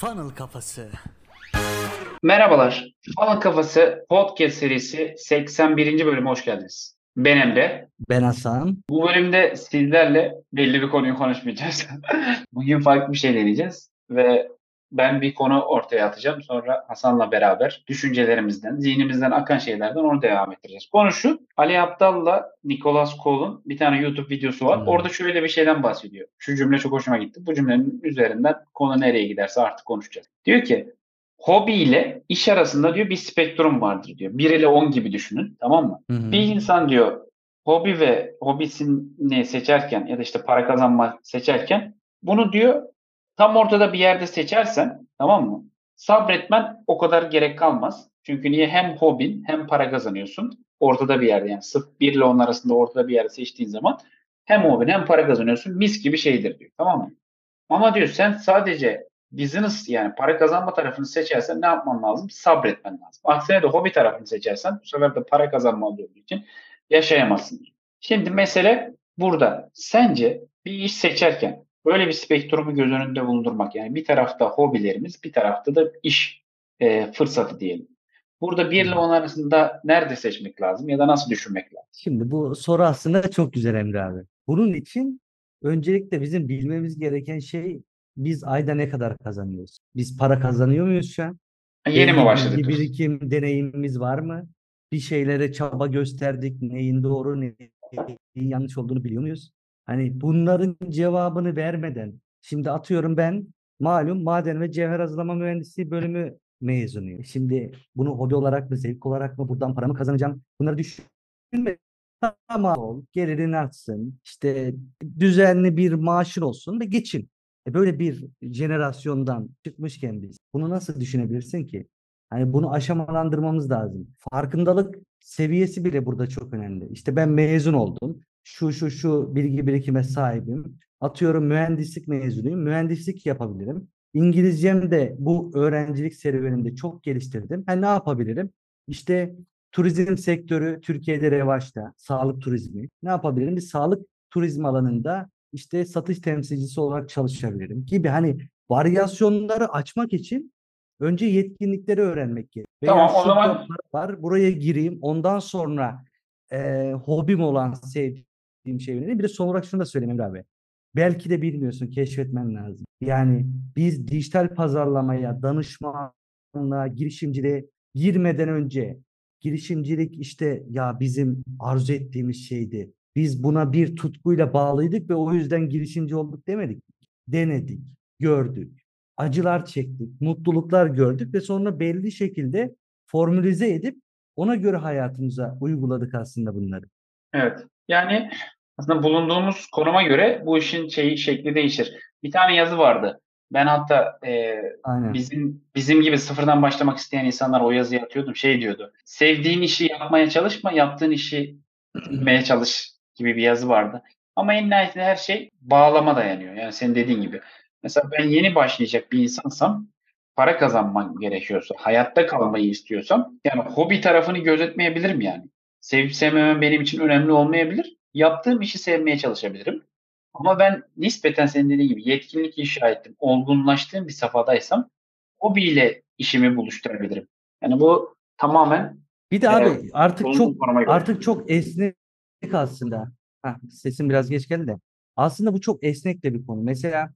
Funnel Kafası. Merhabalar. Funnel Kafası podcast serisi 81. bölüme hoş geldiniz. Ben Emre. Ben Hasan. Bu bölümde sizlerle belli bir konuyu konuşmayacağız. Bugün farklı bir şey deneyeceğiz ve ben bir konu ortaya atacağım. Sonra Hasan'la beraber düşüncelerimizden, zihnimizden akan şeylerden onu devam ettireceğiz. Konu şu, Ali Aptal'la Nicholas Cole'un bir tane YouTube videosu var. Hmm. Orada şöyle bir şeyden bahsediyor. Şu cümle çok hoşuma gitti. Bu cümlenin üzerinden konu nereye giderse artık konuşacağız. Diyor ki, hobi ile iş arasında diyor bir spektrum vardır diyor. 1 ile 10 gibi düşünün tamam mı? Hı Bir insan diyor hobi ve hobisini seçerken ya da işte para kazanma seçerken bunu diyor tam ortada bir yerde seçersen tamam mı? Sabretmen o kadar gerek kalmaz. Çünkü niye hem hobin hem para kazanıyorsun. Ortada bir yerde yani sırf 1 ile 10 arasında ortada bir yerde seçtiğin zaman hem hobin hem para kazanıyorsun. Mis gibi şeydir diyor. Tamam mı? Ama diyor sen sadece business yani para kazanma tarafını seçersen ne yapman lazım? Sabretmen lazım. Aksine de hobi tarafını seçersen bu sefer de para kazanma olduğu için yaşayamazsın. Şimdi mesele burada. Sence bir iş seçerken böyle bir spektrumu göz önünde bulundurmak yani bir tarafta hobilerimiz bir tarafta da iş e, fırsatı diyelim. Burada 1 ile 10 arasında nerede seçmek lazım ya da nasıl düşünmek lazım? Şimdi bu soru aslında çok güzel Emre abi. Bunun için öncelikle bizim bilmemiz gereken şey biz ayda ne kadar kazanıyoruz? Biz para kazanıyor muyuz şu an? Yeni mi başladık? Bir birikim deneyimimiz var mı? Bir şeylere çaba gösterdik. Neyin doğru, neyin yanlış olduğunu biliyor muyuz? Hani bunların cevabını vermeden şimdi atıyorum ben malum maden ve cevher hazırlama mühendisliği bölümü mezunuyum. Şimdi bunu hobi olarak mı, zevk olarak mı, buradan paramı kazanacağım? Bunları düşünme. Tamam ol, gelirin artsın, işte düzenli bir maaşın olsun ve geçin. E böyle bir jenerasyondan çıkmışken biz bunu nasıl düşünebilirsin ki? Hani bunu aşamalandırmamız lazım. Farkındalık seviyesi bile burada çok önemli. İşte ben mezun oldum. Şu şu şu bilgi birikime sahibim. Atıyorum mühendislik mezunuyum. Mühendislik yapabilirim. İngilizcem de bu öğrencilik serüvenimde çok geliştirdim. Ha, ne yapabilirim? İşte turizm sektörü Türkiye'de revaçta. Sağlık turizmi. Ne yapabilirim? Bir sağlık turizm alanında işte satış temsilcisi olarak çalışabilirim gibi hani varyasyonları açmak için önce yetkinlikleri öğrenmek gerekiyor. Tamam o zaman var buraya gireyim ondan sonra e, hobim olan sevdiğim şey öğreneyim. Bir de son olarak şunu da söyleyeyim abi. Belki de bilmiyorsun keşfetmen lazım. Yani biz dijital pazarlamaya, danışmanlığa, girişimciliğe girmeden önce girişimcilik işte ya bizim arzu ettiğimiz şeydi biz buna bir tutkuyla bağlıydık ve o yüzden girişimci olduk demedik. Denedik, gördük, acılar çektik, mutluluklar gördük ve sonra belli şekilde formülize edip ona göre hayatımıza uyguladık aslında bunları. Evet. Yani aslında bulunduğumuz konuma göre bu işin şeyi şekli değişir. Bir tane yazı vardı. Ben hatta e, bizim bizim gibi sıfırdan başlamak isteyen insanlar o yazıyı atıyordum. Şey diyordu. Sevdiğin işi yapmaya çalışma, yaptığın işi bilmeye çalış gibi bir yazı vardı. Ama en nihayetinde her şey bağlama dayanıyor. Yani senin dediğin gibi. Mesela ben yeni başlayacak bir insansam para kazanmam gerekiyorsa, hayatta kalmayı istiyorsam yani hobi tarafını gözetmeyebilirim yani. Sevip sevmemem benim için önemli olmayabilir. Yaptığım işi sevmeye çalışabilirim. Ama ben nispeten senin dediğin gibi yetkinlik inşa ettim, olgunlaştığım bir safhadaysam hobiyle işimi buluşturabilirim. Yani bu tamamen bir de abi e, artık çok artık çok esnek aslında. Heh, sesim biraz geç geldi de. Aslında bu çok esnek de bir konu. Mesela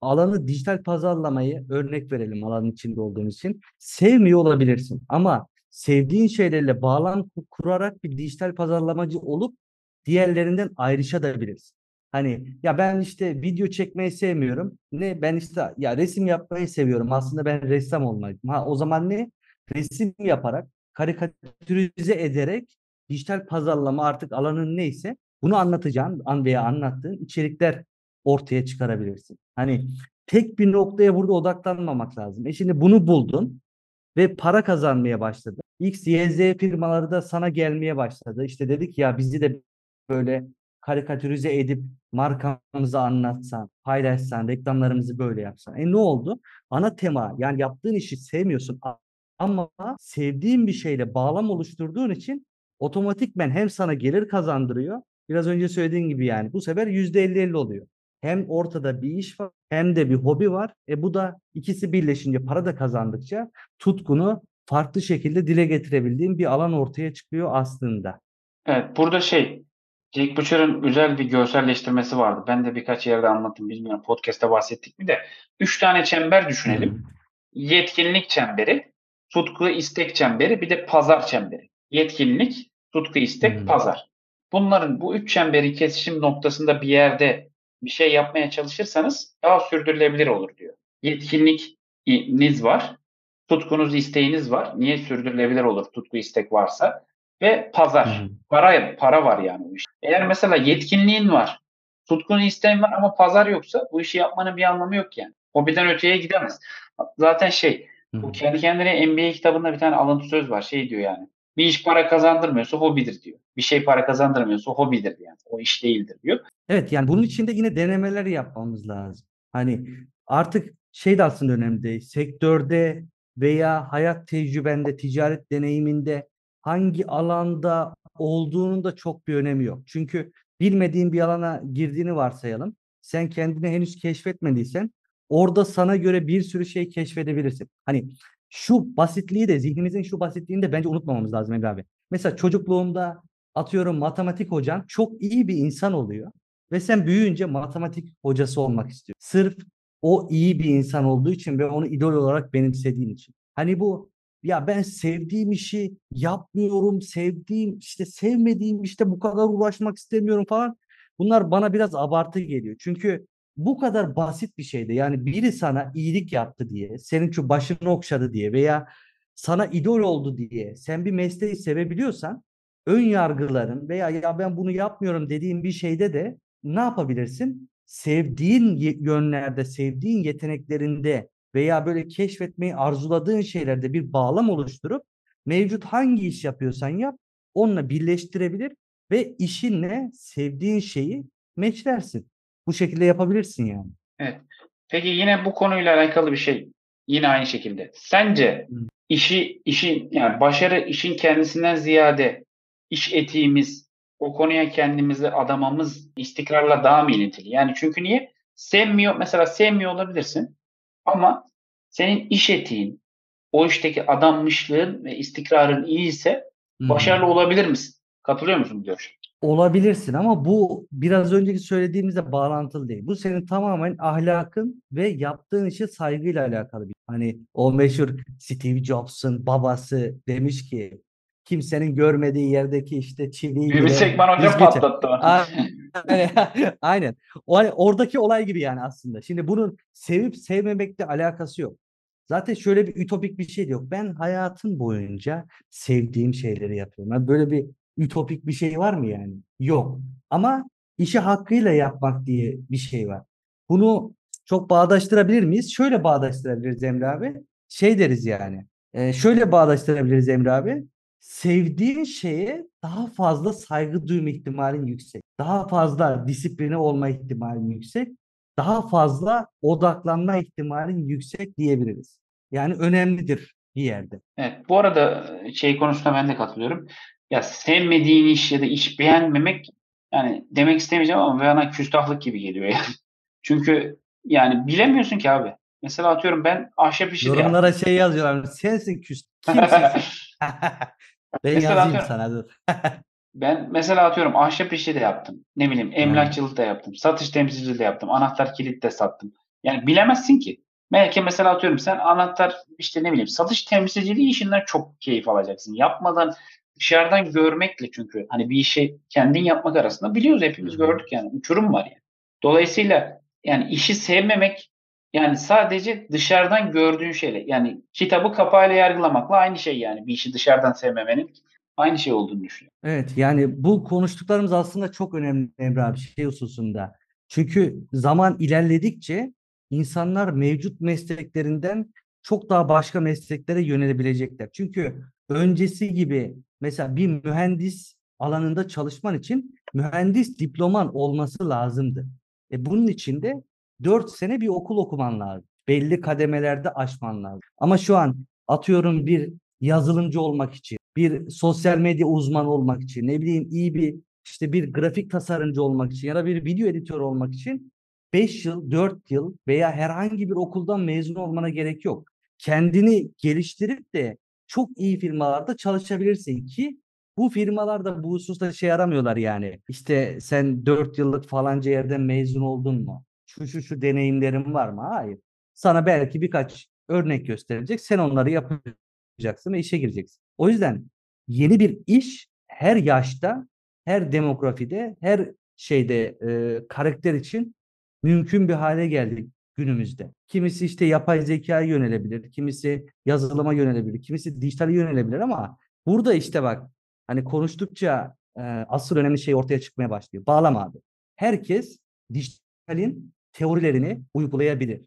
alanı dijital pazarlamayı örnek verelim alanın içinde olduğumuz için. Sevmiyor olabilirsin ama sevdiğin şeylerle bağlam kurarak bir dijital pazarlamacı olup diğerlerinden ayrışabilirsin. Hani ya ben işte video çekmeyi sevmiyorum. Ne ben işte ya resim yapmayı seviyorum. Aslında ben ressam olmalıyım. Ha o zaman ne? Resim yaparak, karikatürize ederek dijital pazarlama artık alanın neyse bunu anlatacağın an veya anlattığın içerikler ortaya çıkarabilirsin. Hani tek bir noktaya burada odaklanmamak lazım. E şimdi bunu buldun ve para kazanmaya başladı. X, Y, Z firmaları da sana gelmeye başladı. İşte dedik ya bizi de böyle karikatürize edip markamızı anlatsan, paylaşsan, reklamlarımızı böyle yapsan. E ne oldu? Ana tema yani yaptığın işi sevmiyorsun ama sevdiğin bir şeyle bağlam oluşturduğun için otomatikmen hem sana gelir kazandırıyor. Biraz önce söylediğin gibi yani bu sefer %50-50 oluyor. hem ortada bir iş var hem de bir hobi var. E bu da ikisi birleşince para da kazandıkça tutkunu farklı şekilde dile getirebildiğin bir alan ortaya çıkıyor aslında. Evet, burada şey Jack Butcher'ın güzel bir görselleştirmesi vardı. Ben de birkaç yerde anlattım. Bilmiyorum podcast'ta bahsettik mi de. Üç tane çember düşünelim. Yetkinlik çemberi, tutku istek çemberi, bir de pazar çemberi. Yetkinlik, tutku istek, hmm. pazar. Bunların bu üç çemberi kesişim noktasında bir yerde bir şey yapmaya çalışırsanız daha sürdürülebilir olur diyor. Yetkinlikiniz var, tutkunuz, isteğiniz var. Niye sürdürülebilir olur tutku istek varsa? Ve pazar. Hmm. Para para var yani bu iş. Eğer mesela yetkinliğin var, tutkun isteğin var ama pazar yoksa bu işi yapmanın bir anlamı yok yani. Hobiden öteye gidemez. Zaten şey, bu kendi kendine NBA kitabında bir tane alıntı söz var. Şey diyor yani. Bir iş para kazandırmıyorsa hobidir diyor. Bir şey para kazandırmıyorsa hobidir yani. O iş değildir diyor. Evet yani bunun için de yine denemeler yapmamız lazım. Hani artık şey de aslında önemli değil. Sektörde veya hayat tecrübende, ticaret deneyiminde hangi alanda olduğunun da çok bir önemi yok. Çünkü bilmediğin bir alana girdiğini varsayalım. Sen kendini henüz keşfetmediysen orada sana göre bir sürü şey keşfedebilirsin. Hani şu basitliği de zihnimizin şu basitliğini de bence unutmamamız lazım Emre abi. Mesela çocukluğumda atıyorum matematik hocan çok iyi bir insan oluyor ve sen büyüyünce matematik hocası olmak istiyorsun. Sırf o iyi bir insan olduğu için ve onu idol olarak benimsediğin için. Hani bu ya ben sevdiğim işi yapmıyorum, sevdiğim işte sevmediğim işte bu kadar uğraşmak istemiyorum falan. Bunlar bana biraz abartı geliyor. Çünkü bu kadar basit bir şeydi. Yani biri sana iyilik yaptı diye, senin şu başını okşadı diye veya sana idol oldu diye sen bir mesleği sevebiliyorsan ön yargıların veya ya ben bunu yapmıyorum dediğin bir şeyde de ne yapabilirsin? Sevdiğin yönlerde, sevdiğin yeteneklerinde veya böyle keşfetmeyi arzuladığın şeylerde bir bağlam oluşturup mevcut hangi iş yapıyorsan yap onunla birleştirebilir ve işinle sevdiğin şeyi meçlersin. Bu şekilde yapabilirsin yani. Evet. Peki yine bu konuyla alakalı bir şey. Yine aynı şekilde. Sence işi işin yani başarı işin kendisinden ziyade iş etiğimiz o konuya kendimizi adamamız istikrarla daha mı ilintili? Yani çünkü niye? Sevmiyor mesela sevmiyor olabilirsin ama senin iş etiğin o işteki adanmışlığın ve istikrarın iyi ise başarılı olabilir misin? Katılıyor musun bu görüşe? olabilirsin ama bu biraz önceki söylediğimizle bağlantılı değil. Bu senin tamamen ahlakın ve yaptığın işe saygıyla alakalı bir. Hani o meşhur Steve Jobs'un babası demiş ki kimsenin görmediği yerdeki işte çiviyi bir Sekman Hoca patlattı. Aynen. Aynen. O, hani oradaki olay gibi yani aslında. Şimdi bunun sevip sevmemekle alakası yok. Zaten şöyle bir ütopik bir şey de yok. Ben hayatım boyunca sevdiğim şeyleri yapıyorum. Yani böyle bir ütopik bir şey var mı yani? Yok. Ama işi hakkıyla yapmak diye bir şey var. Bunu çok bağdaştırabilir miyiz? Şöyle bağdaştırabiliriz Emre abi. Şey deriz yani. Şöyle bağdaştırabiliriz Emre abi. Sevdiğin şeye daha fazla saygı duyma ihtimalin yüksek. Daha fazla disipline olma ihtimalin yüksek. Daha fazla odaklanma ihtimalin yüksek diyebiliriz. Yani önemlidir bir yerde. Evet, bu arada şey konusunda ben de katılıyorum ya sevmediğin iş ya da iş beğenmemek yani demek istemeyeceğim ama bana küstahlık gibi geliyor yani. Çünkü yani bilemiyorsun ki abi. Mesela atıyorum ben ahşap işi Yorumlara şey yazıyorlar. Sensin küst. Kimsin? ben mesela yazayım sana dur. ben mesela atıyorum ahşap işi de yaptım. Ne bileyim emlakçılık da yaptım. Satış temsilciliği de yaptım. Anahtar kilit de sattım. Yani bilemezsin ki. Belki mesela atıyorum sen anahtar işte ne bileyim satış temsilciliği işinden çok keyif alacaksın. Yapmadan dışarıdan görmekle çünkü hani bir işi kendin yapmak arasında biliyoruz hepimiz gördük yani uçurum var yani. Dolayısıyla yani işi sevmemek yani sadece dışarıdan gördüğün şeyle yani kitabı kapağıyla yargılamakla aynı şey yani bir işi dışarıdan sevmemenin aynı şey olduğunu düşünüyorum. Evet yani bu konuştuklarımız aslında çok önemli Emre abi şey hususunda. Çünkü zaman ilerledikçe insanlar mevcut mesleklerinden çok daha başka mesleklere yönelebilecekler. Çünkü öncesi gibi mesela bir mühendis alanında çalışman için mühendis diploman olması lazımdı. E bunun için de 4 sene bir okul okuman lazım. Belli kademelerde aşman lazım. Ama şu an atıyorum bir yazılımcı olmak için, bir sosyal medya uzmanı olmak için, ne bileyim iyi bir işte bir grafik tasarımcı olmak için ya da bir video editör olmak için 5 yıl, 4 yıl veya herhangi bir okuldan mezun olmana gerek yok. Kendini geliştirip de çok iyi firmalarda çalışabilirsin ki bu firmalar da bu hususta şey aramıyorlar yani. İşte sen 4 yıllık falanca yerden mezun oldun mu? Şu şu şu deneyimlerin var mı? Hayır. Sana belki birkaç örnek gösterecek. Sen onları yapacaksın ve işe gireceksin. O yüzden yeni bir iş her yaşta, her demografide, her şeyde e, karakter için mümkün bir hale geldi günümüzde. Kimisi işte yapay zekaya yönelebilir, kimisi yazılıma yönelebilir, kimisi dijitale yönelebilir ama burada işte bak hani konuştukça e, asıl önemli şey ortaya çıkmaya başlıyor. Bağlama abi. Herkes dijitalin teorilerini uygulayabilir.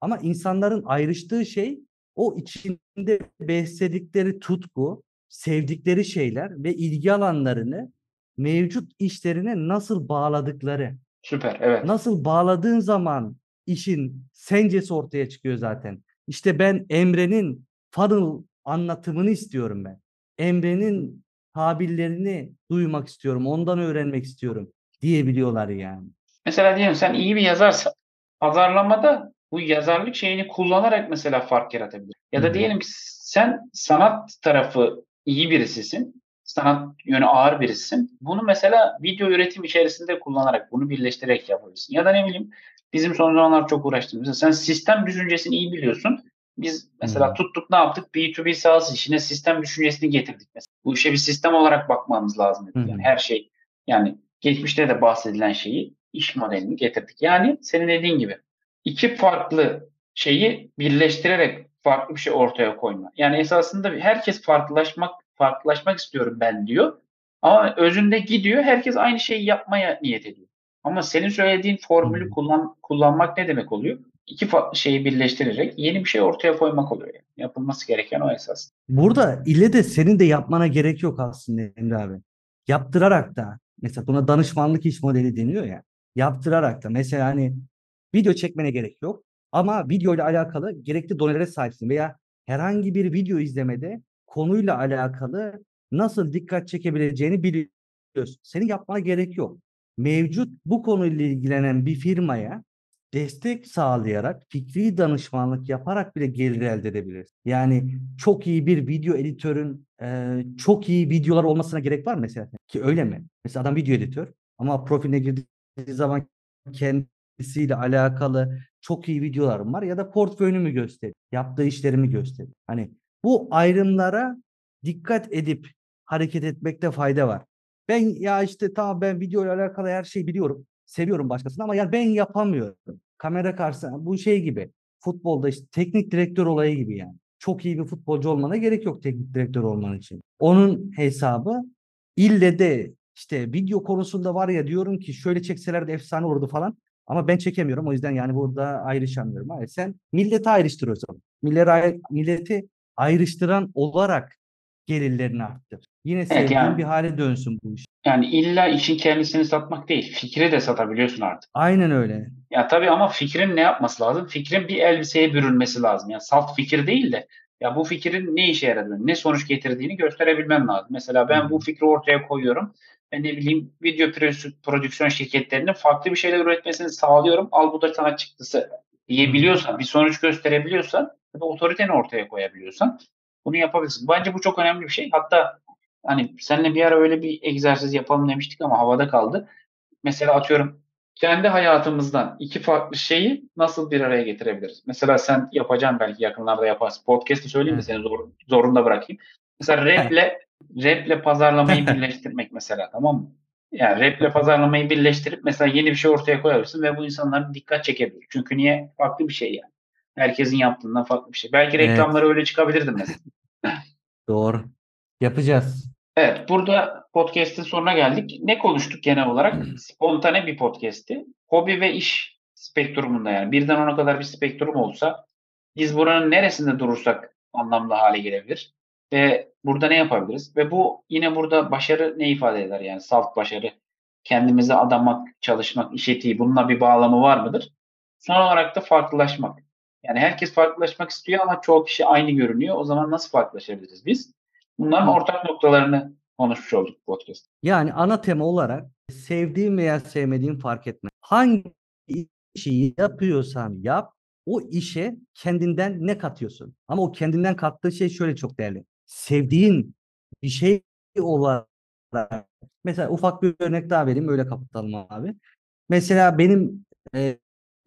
Ama insanların ayrıştığı şey o içinde besledikleri tutku, sevdikleri şeyler ve ilgi alanlarını mevcut işlerine nasıl bağladıkları. Süper, evet. Nasıl bağladığın zaman işin sencesi ortaya çıkıyor zaten. İşte ben Emre'nin funnel anlatımını istiyorum ben. Emre'nin tabirlerini duymak istiyorum, ondan öğrenmek istiyorum diyebiliyorlar yani. Mesela diyelim sen iyi bir yazarsan pazarlamada bu yazarlık şeyini kullanarak mesela fark yaratabilir. Ya da diyelim ki sen sanat tarafı iyi birisisin. Sanat yönü ağır birisisin. Bunu mesela video üretim içerisinde kullanarak, bunu birleştirerek yapabilirsin. Ya da ne bileyim bizim son zamanlar çok uğraştığımız. Mesela sen sistem düşüncesini iyi biliyorsun. Biz mesela hmm. tuttuk ne yaptık? B2B sales işine sistem düşüncesini getirdik mesela. Bu işe bir sistem olarak bakmamız lazım. Hmm. Yani her şey yani geçmişte de bahsedilen şeyi iş modelini getirdik. Yani senin dediğin gibi iki farklı şeyi birleştirerek farklı bir şey ortaya koyma. Yani esasında herkes farklılaşmak farklılaşmak istiyorum ben diyor. Ama özünde gidiyor herkes aynı şeyi yapmaya niyet ediyor. Ama senin söylediğin formülü kullan, kullanmak ne demek oluyor? İki şeyi birleştirerek yeni bir şey ortaya koymak oluyor. Yani. Yapılması gereken o esas. Burada ile de senin de yapmana gerek yok aslında Emre abi. Yaptırarak da mesela buna danışmanlık iş modeli deniyor ya. Yaptırarak da mesela hani video çekmene gerek yok. Ama video ile alakalı gerekli donelere sahipsin veya herhangi bir video izlemede konuyla alakalı nasıl dikkat çekebileceğini biliyorsun. Senin yapmana gerek yok. Mevcut bu konuyla ilgilenen bir firmaya destek sağlayarak, fikri danışmanlık yaparak bile gelir elde edebiliriz. Yani çok iyi bir video editörün e, çok iyi videolar olmasına gerek var mesela? Ki öyle mi? Mesela adam video editör ama profiline girdiği zaman kendisiyle alakalı çok iyi videolarım var ya da portföyünü gösterir, yaptığı işlerimi gösterir. Hani bu ayrımlara dikkat edip hareket etmekte fayda var. Ben ya işte tamam ben video ile alakalı her şeyi biliyorum. Seviyorum başkasını ama yani ben yapamıyorum. Kamera karşısında bu şey gibi. Futbolda işte teknik direktör olayı gibi yani. Çok iyi bir futbolcu olmana gerek yok teknik direktör olman için. Onun hesabı ille de işte video konusunda var ya diyorum ki şöyle çekseler de efsane olurdu falan. Ama ben çekemiyorum. O yüzden yani burada ayrışamıyorum. Hayır, sen milleti ayrıştır o zaman. Milleti, ayrıştıran olarak gelirlerini arttır. Yine sevdiğin yani, bir hale dönsün bu iş. Yani illa işin kendisini satmak değil, fikri de satabiliyorsun artık. Aynen öyle. Ya tabii ama fikrin ne yapması lazım? Fikrin bir elbiseye bürünmesi lazım. Yani salt fikir değil de ya bu fikrin ne işe yaradığını, ne sonuç getirdiğini gösterebilmem lazım. Mesela ben bu fikri ortaya koyuyorum. Ne bileyim video prodüksiyon şirketlerinin farklı bir şeyler üretmesini sağlıyorum. Al bu da sana çıktısı diyebiliyorsan, bir sonuç gösterebiliyorsan, otoriteni ortaya koyabiliyorsan bunu yapabilirsin. Bence bu çok önemli bir şey. Hatta hani seninle bir ara öyle bir egzersiz yapalım demiştik ama havada kaldı. Mesela atıyorum kendi hayatımızdan iki farklı şeyi nasıl bir araya getirebiliriz? Mesela sen yapacaksın belki yakınlarda yaparsın. Podcast'ı söyleyeyim mi seni zor, zorunda bırakayım. Mesela raple raple pazarlamayı birleştirmek mesela tamam mı? Yani raple pazarlamayı birleştirip mesela yeni bir şey ortaya koyabilirsin ve bu insanların dikkat çekebilir. Çünkü niye? Farklı bir şey yani. Herkesin yaptığından farklı bir şey. Belki reklamları evet. öyle çıkabilirdi mesela. Doğru. Yapacağız. Evet, burada podcast'in sonuna geldik. Ne konuştuk genel olarak? Spontane bir podcast'ti. Hobi ve iş spektrumunda yani. Birden ona kadar bir spektrum olsa biz buranın neresinde durursak anlamlı hale gelebilir. Ve burada ne yapabiliriz? Ve bu yine burada başarı ne ifade eder? Yani salt başarı, kendimize adamak, çalışmak, iş etiği bununla bir bağlamı var mıdır? Son olarak da farklılaşmak. Yani herkes farklılaşmak istiyor ama çoğu kişi aynı görünüyor. O zaman nasıl farklılaşabiliriz biz? Bunların ortak noktalarını konuşmuş olduk podcast. Yani ana tema olarak sevdiğim veya sevmediğim fark etme. Hangi işi yapıyorsan yap, o işe kendinden ne katıyorsun? Ama o kendinden kattığı şey şöyle çok değerli. Sevdiğin bir şey olarak mesela ufak bir örnek daha vereyim öyle kapatalım abi. Mesela benim e,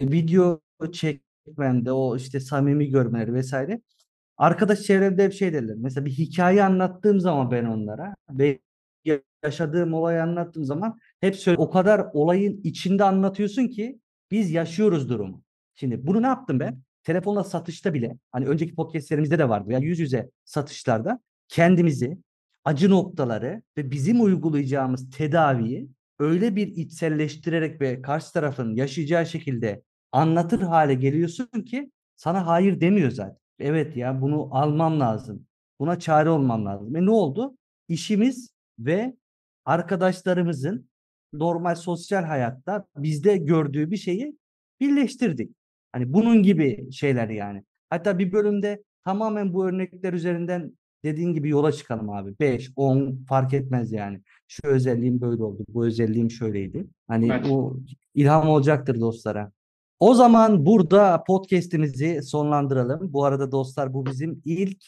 video çekmemde o işte samimi görmeleri vesaire arkadaş çevremde hep şey derler. Mesela bir hikaye anlattığım zaman ben onlara ve yaşadığım olayı anlattığım zaman hep söyle o kadar olayın içinde anlatıyorsun ki biz yaşıyoruz durumu. Şimdi bunu ne yaptım ben? Telefonla satışta bile hani önceki podcastlerimizde de vardı ya yüz yüze satışlarda kendimizi acı noktaları ve bizim uygulayacağımız tedaviyi öyle bir içselleştirerek ve karşı tarafın yaşayacağı şekilde anlatır hale geliyorsun ki sana hayır demiyor zaten. Evet ya bunu almam lazım. Buna çare olmam lazım. E ne oldu? İşimiz ve arkadaşlarımızın normal sosyal hayatta bizde gördüğü bir şeyi birleştirdik. Hani bunun gibi şeyler yani. Hatta bir bölümde tamamen bu örnekler üzerinden dediğin gibi yola çıkalım abi. 5, 10 fark etmez yani. Şu özelliğim böyle oldu. Bu özelliğim şöyleydi. Hani Evet. o ilham olacaktır dostlara. O zaman burada podcast'imizi sonlandıralım. Bu arada dostlar bu bizim ilk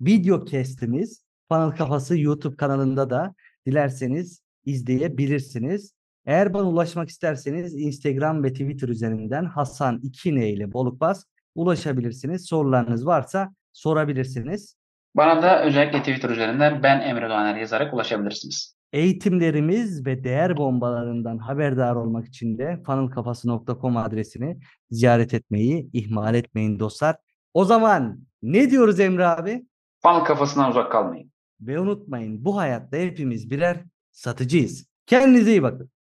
video cast'imiz. Panel Kafası YouTube kanalında da dilerseniz izleyebilirsiniz. Eğer bana ulaşmak isterseniz Instagram ve Twitter üzerinden Hasan 2N ile Bolukbaz ulaşabilirsiniz. Sorularınız varsa sorabilirsiniz. Bana da özellikle Twitter üzerinden ben Emre Doğaner yazarak ulaşabilirsiniz. Eğitimlerimiz ve değer bombalarından haberdar olmak için de funnelkafası.com adresini ziyaret etmeyi ihmal etmeyin dostlar. O zaman ne diyoruz Emre abi? Funnel kafasından uzak kalmayın. Ve unutmayın bu hayatta hepimiz birer satıcıyız. Kendinize iyi bakın.